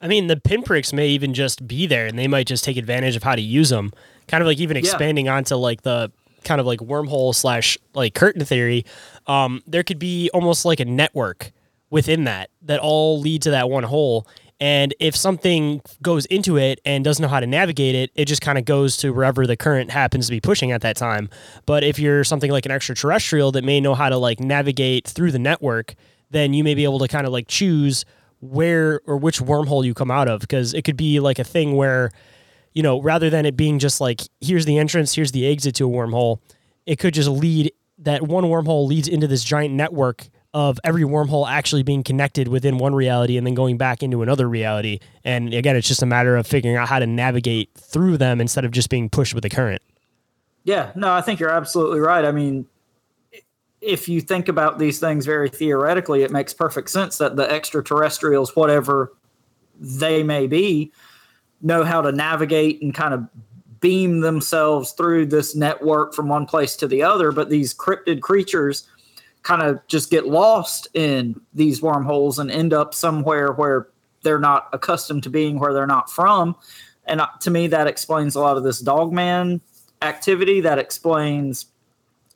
I mean, the pinpricks may even just be there and they might just take advantage of how to use them. Kind of like even expanding yeah. onto like the kind of like wormhole slash like curtain theory. Um, there could be almost like a network within that that all lead to that one hole. And if something goes into it and doesn't know how to navigate it, it just kind of goes to wherever the current happens to be pushing at that time. But if you're something like an extraterrestrial that may know how to like navigate through the network, then you may be able to kind of like choose where or which wormhole you come out of because it could be like a thing where you know rather than it being just like here's the entrance here's the exit to a wormhole it could just lead that one wormhole leads into this giant network of every wormhole actually being connected within one reality and then going back into another reality. And again, it's just a matter of figuring out how to navigate through them instead of just being pushed with the current. Yeah, no, I think you're absolutely right. I mean, if you think about these things very theoretically, it makes perfect sense that the extraterrestrials, whatever they may be, know how to navigate and kind of beam themselves through this network from one place to the other. But these cryptid creatures, kind of just get lost in these wormholes and end up somewhere where they're not accustomed to being where they're not from. And uh, to me, that explains a lot of this dogman activity. That explains,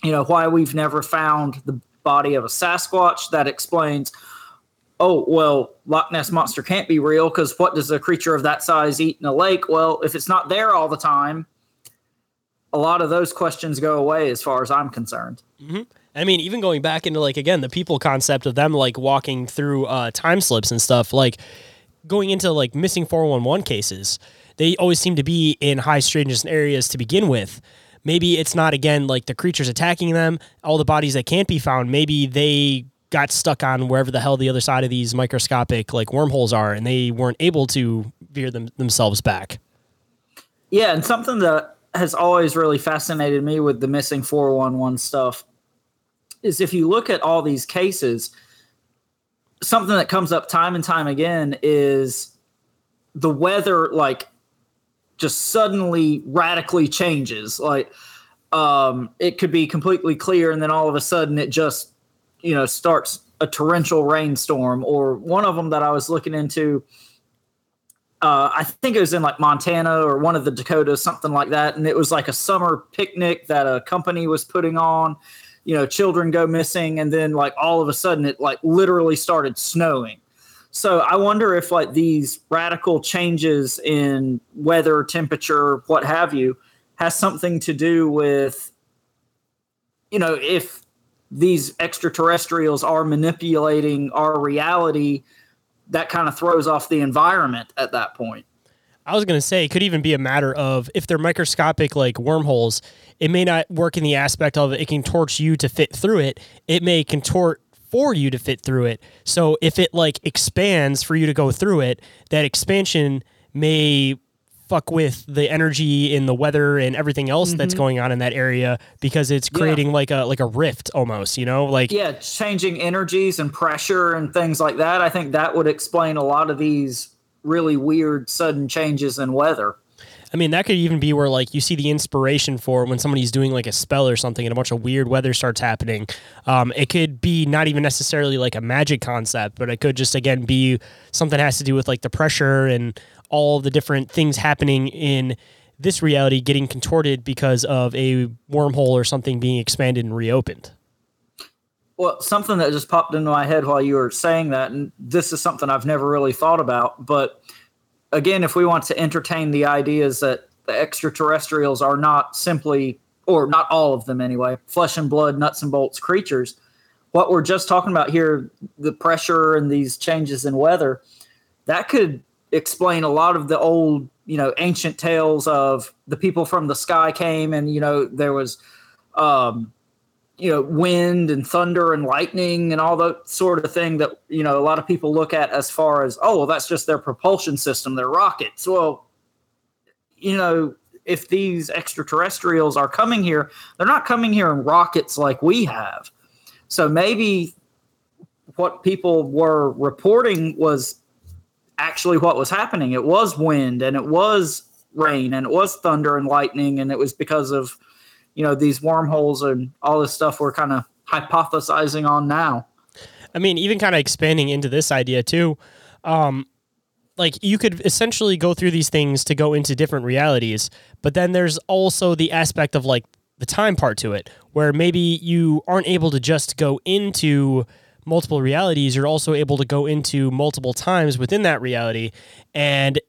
you know, why we've never found the body of a Sasquatch. That explains, oh, well, Loch Ness Monster can't be real because what does a creature of that size eat in a lake? Well, if it's not there all the time, a lot of those questions go away as far as I'm concerned. Mm-hmm. I mean, even going back into like again the people concept of them like walking through uh, time slips and stuff, like going into like missing four one one cases, they always seem to be in high strangeness areas to begin with. Maybe it's not again like the creatures attacking them, all the bodies that can't be found. Maybe they got stuck on wherever the hell the other side of these microscopic like wormholes are, and they weren't able to veer them themselves back. Yeah, and something that has always really fascinated me with the missing 411 stuff is if you look at all these cases, something that comes up time and time again is the weather like just suddenly radically changes. Like um, it could be completely clear and then all of a sudden it just you know starts a torrential rainstorm or one of them that I was looking into uh, I think it was in like Montana or one of the Dakotas, something like that. And it was like a summer picnic that a company was putting on you know, children go missing, and then like all of a sudden it like literally started snowing. So I wonder if like these radical changes in weather, temperature, what have you, has something to do with, you know, if these extraterrestrials are manipulating our reality, that kind of throws off the environment at that point. I was going to say it could even be a matter of if they're microscopic like wormholes, it may not work in the aspect of it can torch you to fit through it. It may contort for you to fit through it. So if it like expands for you to go through it, that expansion may fuck with the energy in the weather and everything else that's Mhm. going on in that area because it's Yeah. creating like a like a rift almost, you know? Like yeah, changing energies and pressure and things like that. I think that would explain a lot of these really weird sudden changes in weather. I mean, that could even be where like you see the inspiration for when somebody's doing like a spell or something and a bunch of weird weather starts happening. Um, it could be not even necessarily like a magic concept, but it could just again be something has to do with like the pressure and all the different things happening in this reality getting contorted because of a wormhole or something being expanded and reopened. Well, something that just popped into my head while you were saying that, and this is something I've never really thought about, but again, if we want to entertain the ideas that the extraterrestrials are not simply, or not all of them anyway, flesh and blood, nuts and bolts creatures, what we're just talking about here, the pressure and these changes in weather, that could explain a lot of the old, you know, ancient tales of the people from the sky came and, you know, there was, um, you know, wind and thunder and lightning and all that sort of thing that, you know, a lot of people look at as far as, oh, well, that's just their propulsion system, their rockets. Well, you know, if these extraterrestrials are coming here, they're not coming here in rockets like we have. So maybe what people were reporting was actually what was happening. It was wind and it was rain and it was thunder and lightning and it was because of you know these wormholes and all this stuff we're kind of hypothesizing on now. I mean, even kind of expanding into this idea too. Um, like you could essentially go through these things to go into different realities, but then there's also the aspect of like the time part to it, where maybe you aren't able to just go into multiple realities, you're also able to go into multiple times within that reality. And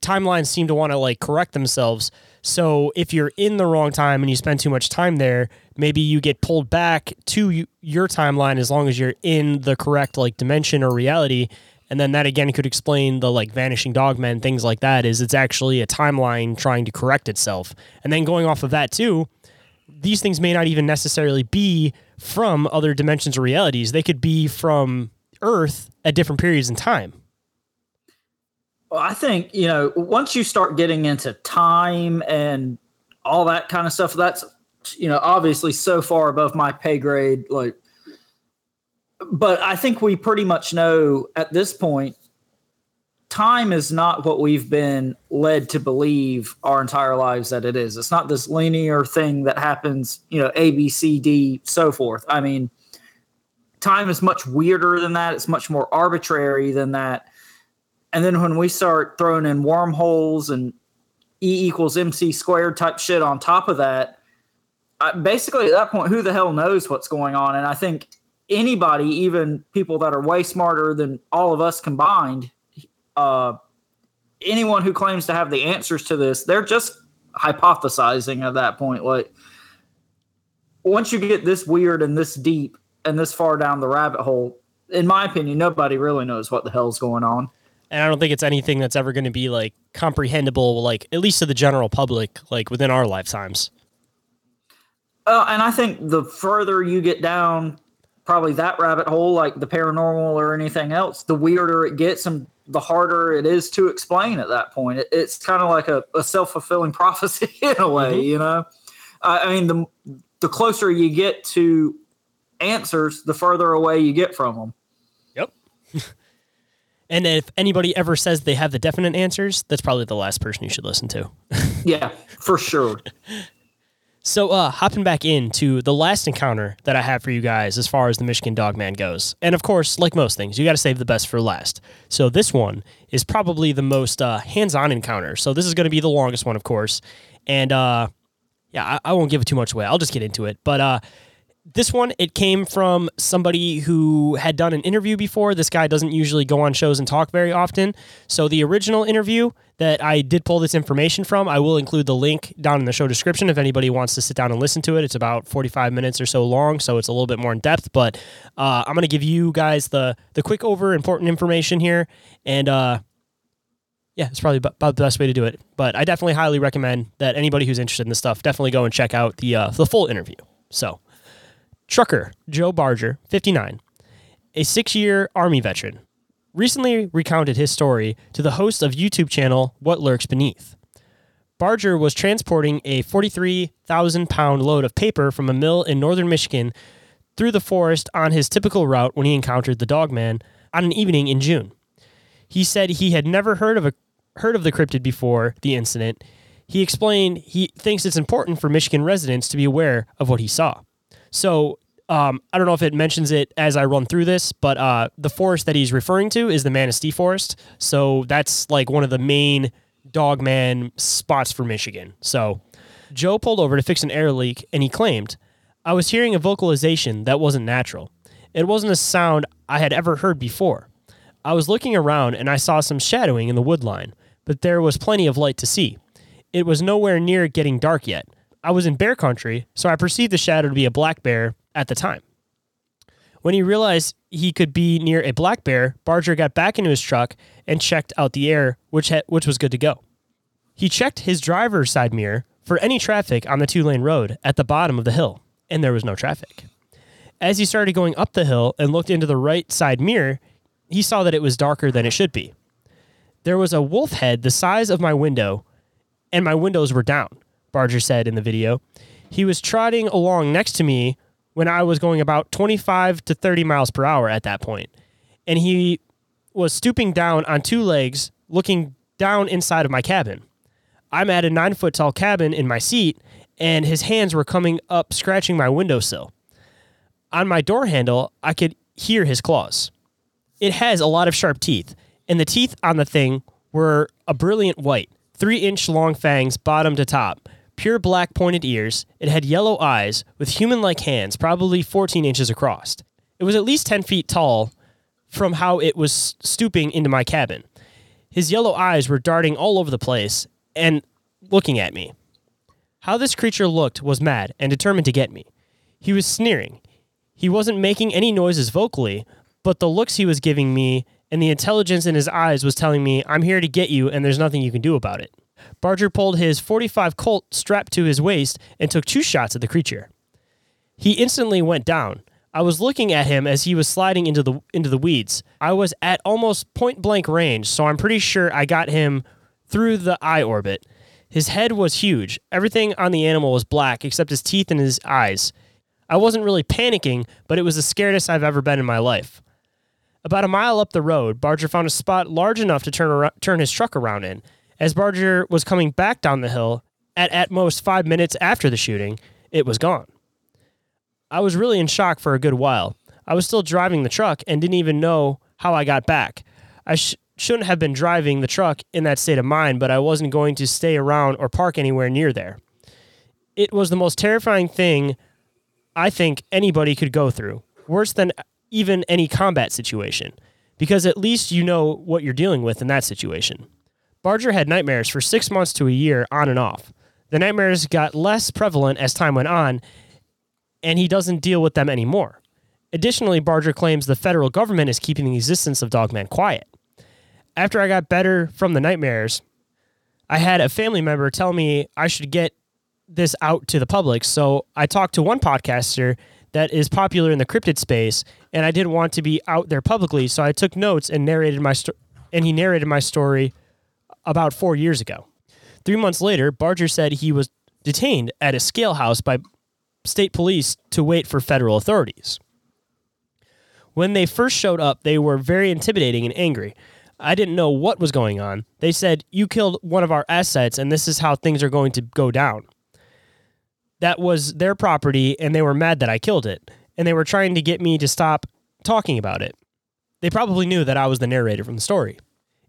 timelines seem to want to like correct themselves. So if you're in the wrong time and you spend too much time there, maybe you get pulled back to your timeline as long as you're in the correct like dimension or reality. And then that again could explain the like vanishing dogmen, things like that. Is it's actually a timeline trying to correct itself. And then going off of that too, these things may not even necessarily be from other dimensions or realities. They could be from Earth at different periods in time. Well, I think, you know, once you start getting into time and all that kind of stuff, that's, you know, obviously so far above my pay grade. Like, but I think we pretty much know at this point, time is not what we've been led to believe our entire lives that it is. It's not this linear thing that happens, you know, A, B, C, D, so forth. I mean, time is much weirder than that. It's much more arbitrary than that. And then when we start throwing in wormholes and E equals MC squared type shit on top of that, I, basically at that point, who the hell knows what's going on? And I think anybody, even people that are way smarter than all of us combined, uh, anyone who claims to have the answers to this, they're just hypothesizing at that point. Like, once you get this weird and this deep and this far down the rabbit hole, in my opinion, nobody really knows what the hell's going on. And I don't think it's anything that's ever going to be like comprehensible, like at least to the general public, like within our lifetimes. Uh, and I think the further you get down, probably that rabbit hole, like the paranormal or anything else, the weirder it gets and the harder it is to explain at that point. It, it's kind of like a, a self fulfilling prophecy in a way, Mm-hmm. you know? Uh, I mean, the, the closer you get to answers, the further away you get from them. And if anybody ever says they have the definite answers, that's probably the last person you should listen to. yeah, for sure. So, uh, hopping back into the last encounter that I have for you guys as far as the Michigan Dogman goes. And of course, like most things, you got to save the best for last. So, this one is probably the most uh, hands on encounter. So, this is going to be the longest one, of course. And uh, yeah, I, I won't give it too much away. I'll just get into it. But uh, this one, it came from somebody who had done an interview before. This guy doesn't usually go on shows and talk very often. So, the original interview that I did pull this information from, I will include the link down in the show description if anybody wants to sit down and listen to it. It's about 45 minutes or so long, so it's a little bit more in depth. But uh, I'm going to give you guys the, the quick over important information here. And uh, yeah, it's probably about the best way to do it. But I definitely highly recommend that anybody who's interested in this stuff definitely go and check out the uh, the full interview. So, trucker Joe Barger, 59, a six year Army veteran, recently recounted his story to the host of YouTube channel What Lurks Beneath. Barger was transporting a 43,000 pound load of paper from a mill in northern Michigan through the forest on his typical route when he encountered the dogman on an evening in June. He said he had never heard of a heard of the cryptid before the incident. He explained he thinks it's important for Michigan residents to be aware of what he saw. So um, I don't know if it mentions it as I run through this, but uh, the forest that he's referring to is the Manistee Forest. So that's like one of the main dogman spots for Michigan. So Joe pulled over to fix an air leak and he claimed, I was hearing a vocalization that wasn't natural. It wasn't a sound I had ever heard before. I was looking around and I saw some shadowing in the woodline, but there was plenty of light to see. It was nowhere near getting dark yet. I was in bear country, so I perceived the shadow to be a black bear at the time. When he realized he could be near a black bear, Barger got back into his truck and checked out the air, which ha- which was good to go. He checked his driver's side mirror for any traffic on the two-lane road at the bottom of the hill, and there was no traffic. As he started going up the hill and looked into the right side mirror, he saw that it was darker than it should be. There was a wolf head the size of my window, and my windows were down, Barger said in the video. He was trotting along next to me when I was going about 25 to 30 miles per hour at that point. And he was stooping down on two legs, looking down inside of my cabin. I'm at a nine foot tall cabin in my seat, and his hands were coming up, scratching my windowsill. On my door handle, I could hear his claws. It has a lot of sharp teeth, and the teeth on the thing were a brilliant white, three inch long fangs bottom to top, pure black pointed ears. It had yellow eyes with human like hands, probably 14 inches across. It was at least 10 feet tall from how it was stooping into my cabin. His yellow eyes were darting all over the place and looking at me. How this creature looked was mad and determined to get me. He was sneering. He wasn't making any noises vocally, but the looks he was giving me and the intelligence in his eyes was telling me, I'm here to get you and there's nothing you can do about it. Barger pulled his 45 Colt strapped to his waist and took two shots at the creature. He instantly went down. I was looking at him as he was sliding into the into the weeds. I was at almost point blank range, so I'm pretty sure I got him through the eye orbit. His head was huge. Everything on the animal was black except his teeth and his eyes. I wasn't really panicking, but it was the scariest I've ever been in my life. About a mile up the road, Barger found a spot large enough to turn turn his truck around in. As Barger was coming back down the hill, at at most five minutes after the shooting, it was gone. I was really in shock for a good while. I was still driving the truck and didn't even know how I got back. I sh- shouldn't have been driving the truck in that state of mind, but I wasn't going to stay around or park anywhere near there. It was the most terrifying thing I think anybody could go through, worse than even any combat situation, because at least you know what you're dealing with in that situation. Barger had nightmares for six months to a year on and off. The nightmares got less prevalent as time went on, and he doesn't deal with them anymore. Additionally, Barger claims the federal government is keeping the existence of Dogman quiet. After I got better from the nightmares, I had a family member tell me I should get this out to the public. So I talked to one podcaster that is popular in the cryptid space, and I didn't want to be out there publicly. So I took notes and narrated my sto- and he narrated my story about four years ago. Three months later, Barger said he was detained at a scale house by state police to wait for federal authorities. When they first showed up, they were very intimidating and angry. I didn't know what was going on. They said, You killed one of our assets, and this is how things are going to go down. That was their property, and they were mad that I killed it. And they were trying to get me to stop talking about it. They probably knew that I was the narrator from the story.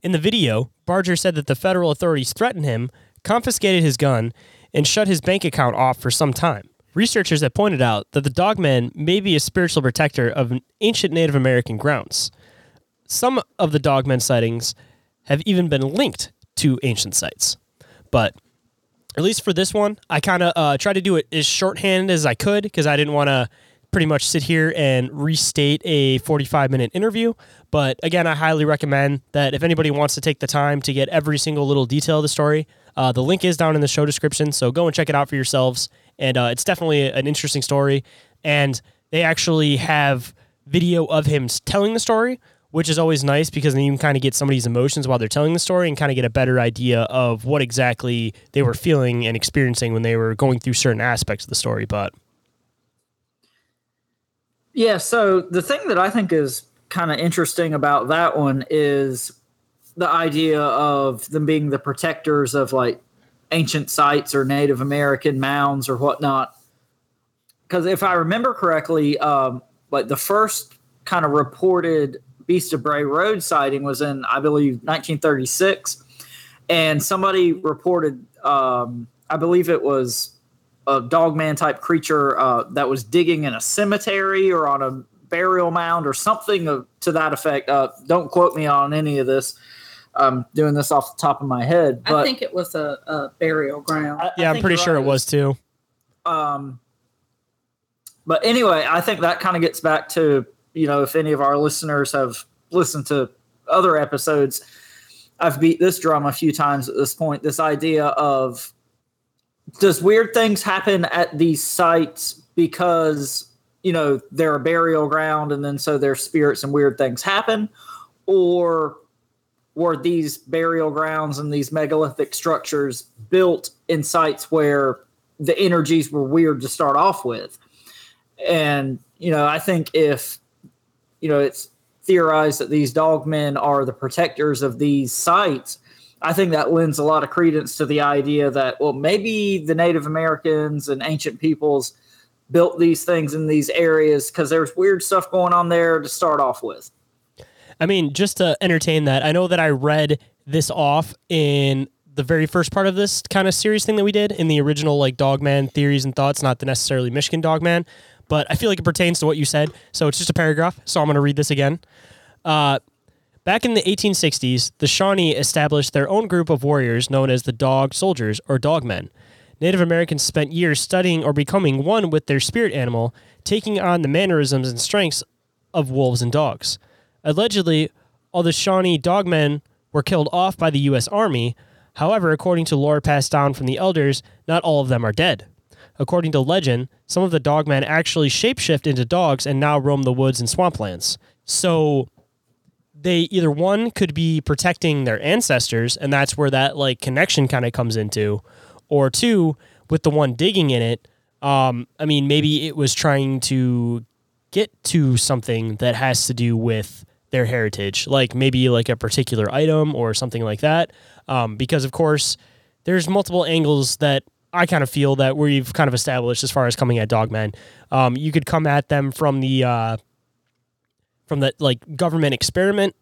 In the video, Barger said that the federal authorities threatened him, confiscated his gun, and shut his bank account off for some time. Researchers have pointed out that the dogman may be a spiritual protector of ancient Native American grounds. Some of the dogman sightings have even been linked to ancient sites. But at least for this one, I kind of uh, tried to do it as shorthand as I could because I didn't want to pretty much sit here and restate a 45 minute interview. But again, I highly recommend that if anybody wants to take the time to get every single little detail of the story, uh, the link is down in the show description. So go and check it out for yourselves. And uh, it's definitely an interesting story. And they actually have video of him telling the story, which is always nice because then you can kind of get somebody's emotions while they're telling the story and kind of get a better idea of what exactly they were feeling and experiencing when they were going through certain aspects of the story. But yeah, so the thing that I think is kind of interesting about that one is the idea of them being the protectors of like ancient sites or Native American mounds or whatnot. Because if I remember correctly, um, like the first kind of reported Beast of Bray Road sighting was in, I believe, 1936, and somebody reported, um, I believe it was a dogman type creature uh, that was digging in a cemetery or on a burial mound or something of, to that effect. Uh, don't quote me on any of this. I'm doing this off the top of my head, but I think it was a, a burial ground. I- yeah, I'm pretty sure right. it was too. Um, but anyway, I think that kind of gets back to you know if any of our listeners have listened to other episodes, I've beat this drum a few times at this point. This idea of does weird things happen at these sites because you know they're a burial ground and then so their spirits and weird things happen, or were these burial grounds and these megalithic structures built in sites where the energies were weird to start off with. And, you know, I think if, you know, it's theorized that these dogmen are the protectors of these sites, I think that lends a lot of credence to the idea that, well, maybe the Native Americans and ancient peoples built these things in these areas because there's weird stuff going on there to start off with. I mean, just to entertain that, I know that I read this off in the very first part of this kind of series thing that we did in the original like Dogman theories and thoughts, not the necessarily Michigan Dogman, but I feel like it pertains to what you said. So it's just a paragraph. So I'm going to read this again. Uh, back in the 1860s, the Shawnee established their own group of warriors known as the Dog Soldiers or Dogmen. Native Americans spent years studying or becoming one with their spirit animal, taking on the mannerisms and strengths of wolves and dogs. Allegedly, all the Shawnee dogmen were killed off by the U.S. Army. However, according to lore passed down from the elders, not all of them are dead. According to legend, some of the dogmen actually shapeshift into dogs and now roam the woods and swamplands. So they either one could be protecting their ancestors, and that's where that like connection kind of comes into, or two, with the one digging in it, um, I mean, maybe it was trying to get to something that has to do with their heritage, like maybe like a particular item or something like that. Um, because of course, there's multiple angles that I kind of feel that we've kind of established as far as coming at dogmen. Um, you could come at them from the uh, from that like government experiment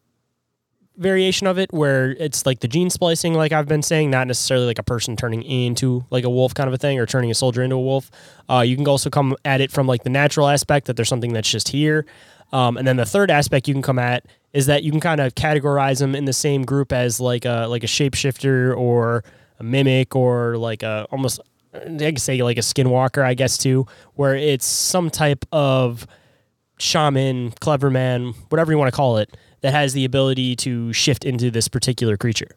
variation of it where it's like the gene splicing like i've been saying not necessarily like a person turning into like a wolf kind of a thing or turning a soldier into a wolf. Uh, you can also come at it from like the natural aspect that there's something that's just here. Um, and then the third aspect you can come at is that you can kind of categorize them in the same group as like a like a shapeshifter or a mimic or like a almost I could say like a skinwalker, I guess too, where it's some type of shaman, clever man, whatever you want to call it, that has the ability to shift into this particular creature.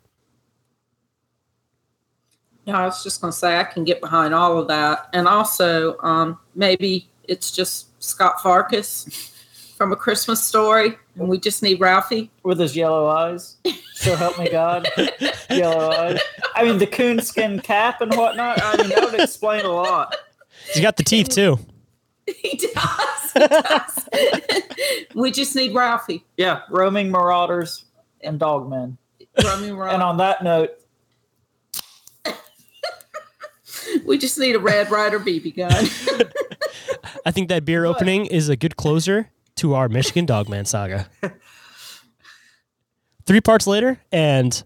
Yeah, I was just going to say I can get behind all of that, and also um, maybe it's just Scut Farkus from A Christmas Story, and we just need Ralphie with his yellow eyes. So help me God, yellow eyes. I mean, the coonskin cap and whatnot. I mean, that would explain a lot. He's got the teeth too. He does. He does. we just need Ralphie. Yeah, roaming marauders and dogmen. Roaming around. And on that note, we just need a Red Ryder BB gun. I think that beer opening is a good closer to our Michigan Dogman saga. Three parts later, and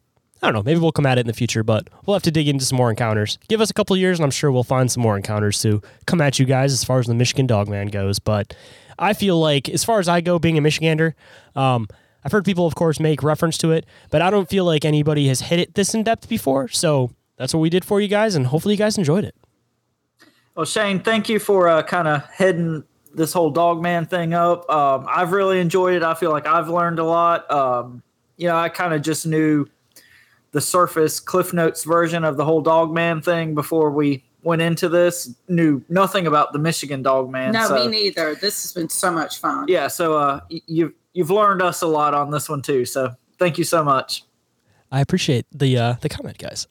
I don't know, maybe we'll come at it in the future, but we'll have to dig into some more encounters. Give us a couple years, and I'm sure we'll find some more encounters to come at you guys as far as the Michigan Dogman goes. But I feel like, as far as I go, being a Michigander, um, I've heard people, of course, make reference to it, but I don't feel like anybody has hit it this in depth before. So that's what we did for you guys, and hopefully you guys enjoyed it. well, Shayn, thank you for uh, kind of heading this whole Dogman thing up. Um, I've really enjoyed it. I feel like I've learned a lot. Um, you know, I kind of just knew the surface Cliff Notes version of the whole dog man thing before we went into this. Knew nothing about the Michigan Dogman. no, so, me neither. This has been so much fun. Yeah, so uh, you've you've learned us a lot on this one too. So thank you so much. I appreciate the uh, the comment, guys.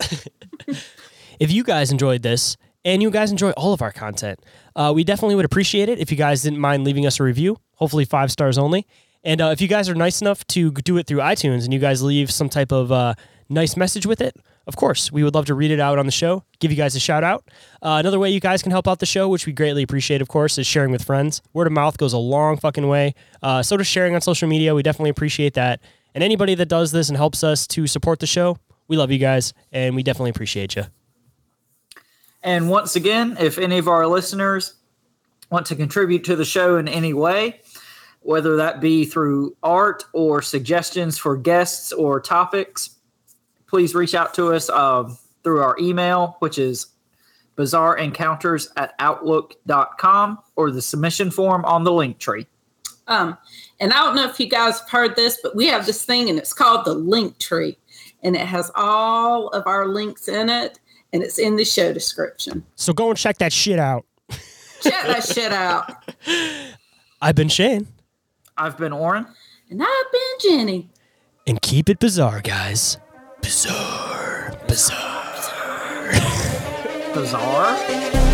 if you guys enjoyed this and you guys enjoy all of our content, uh, we definitely would appreciate it if you guys didn't mind leaving us a review. Hopefully, five stars only. And uh, if you guys are nice enough to do it through iTunes and you guys leave some type of uh, nice message with it, of course, we would love to read it out on the show, give you guys a shout out. Uh, another way you guys can help out the show, which we greatly appreciate, of course, is sharing with friends. Word of mouth goes a long fucking way. Uh, so does sharing on social media. We definitely appreciate that. And anybody that does this and helps us to support the show, we love you guys and we definitely appreciate you. And once again, if any of our listeners want to contribute to the show in any way, whether that be through art or suggestions for guests or topics, please reach out to us um, through our email, which is bizarreencounters at outlook.com or the submission form on the link tree. Um, and I don't know if you guys have heard this, but we have this thing and it's called the link tree. And it has all of our links in it and it's in the show description. So go and check that shit out. Check that shit out. I've been Shayn. I've been Orin. And I've been Jennie. And keep it bizarre, guys. Bizarre. Bizarre. Bizarre?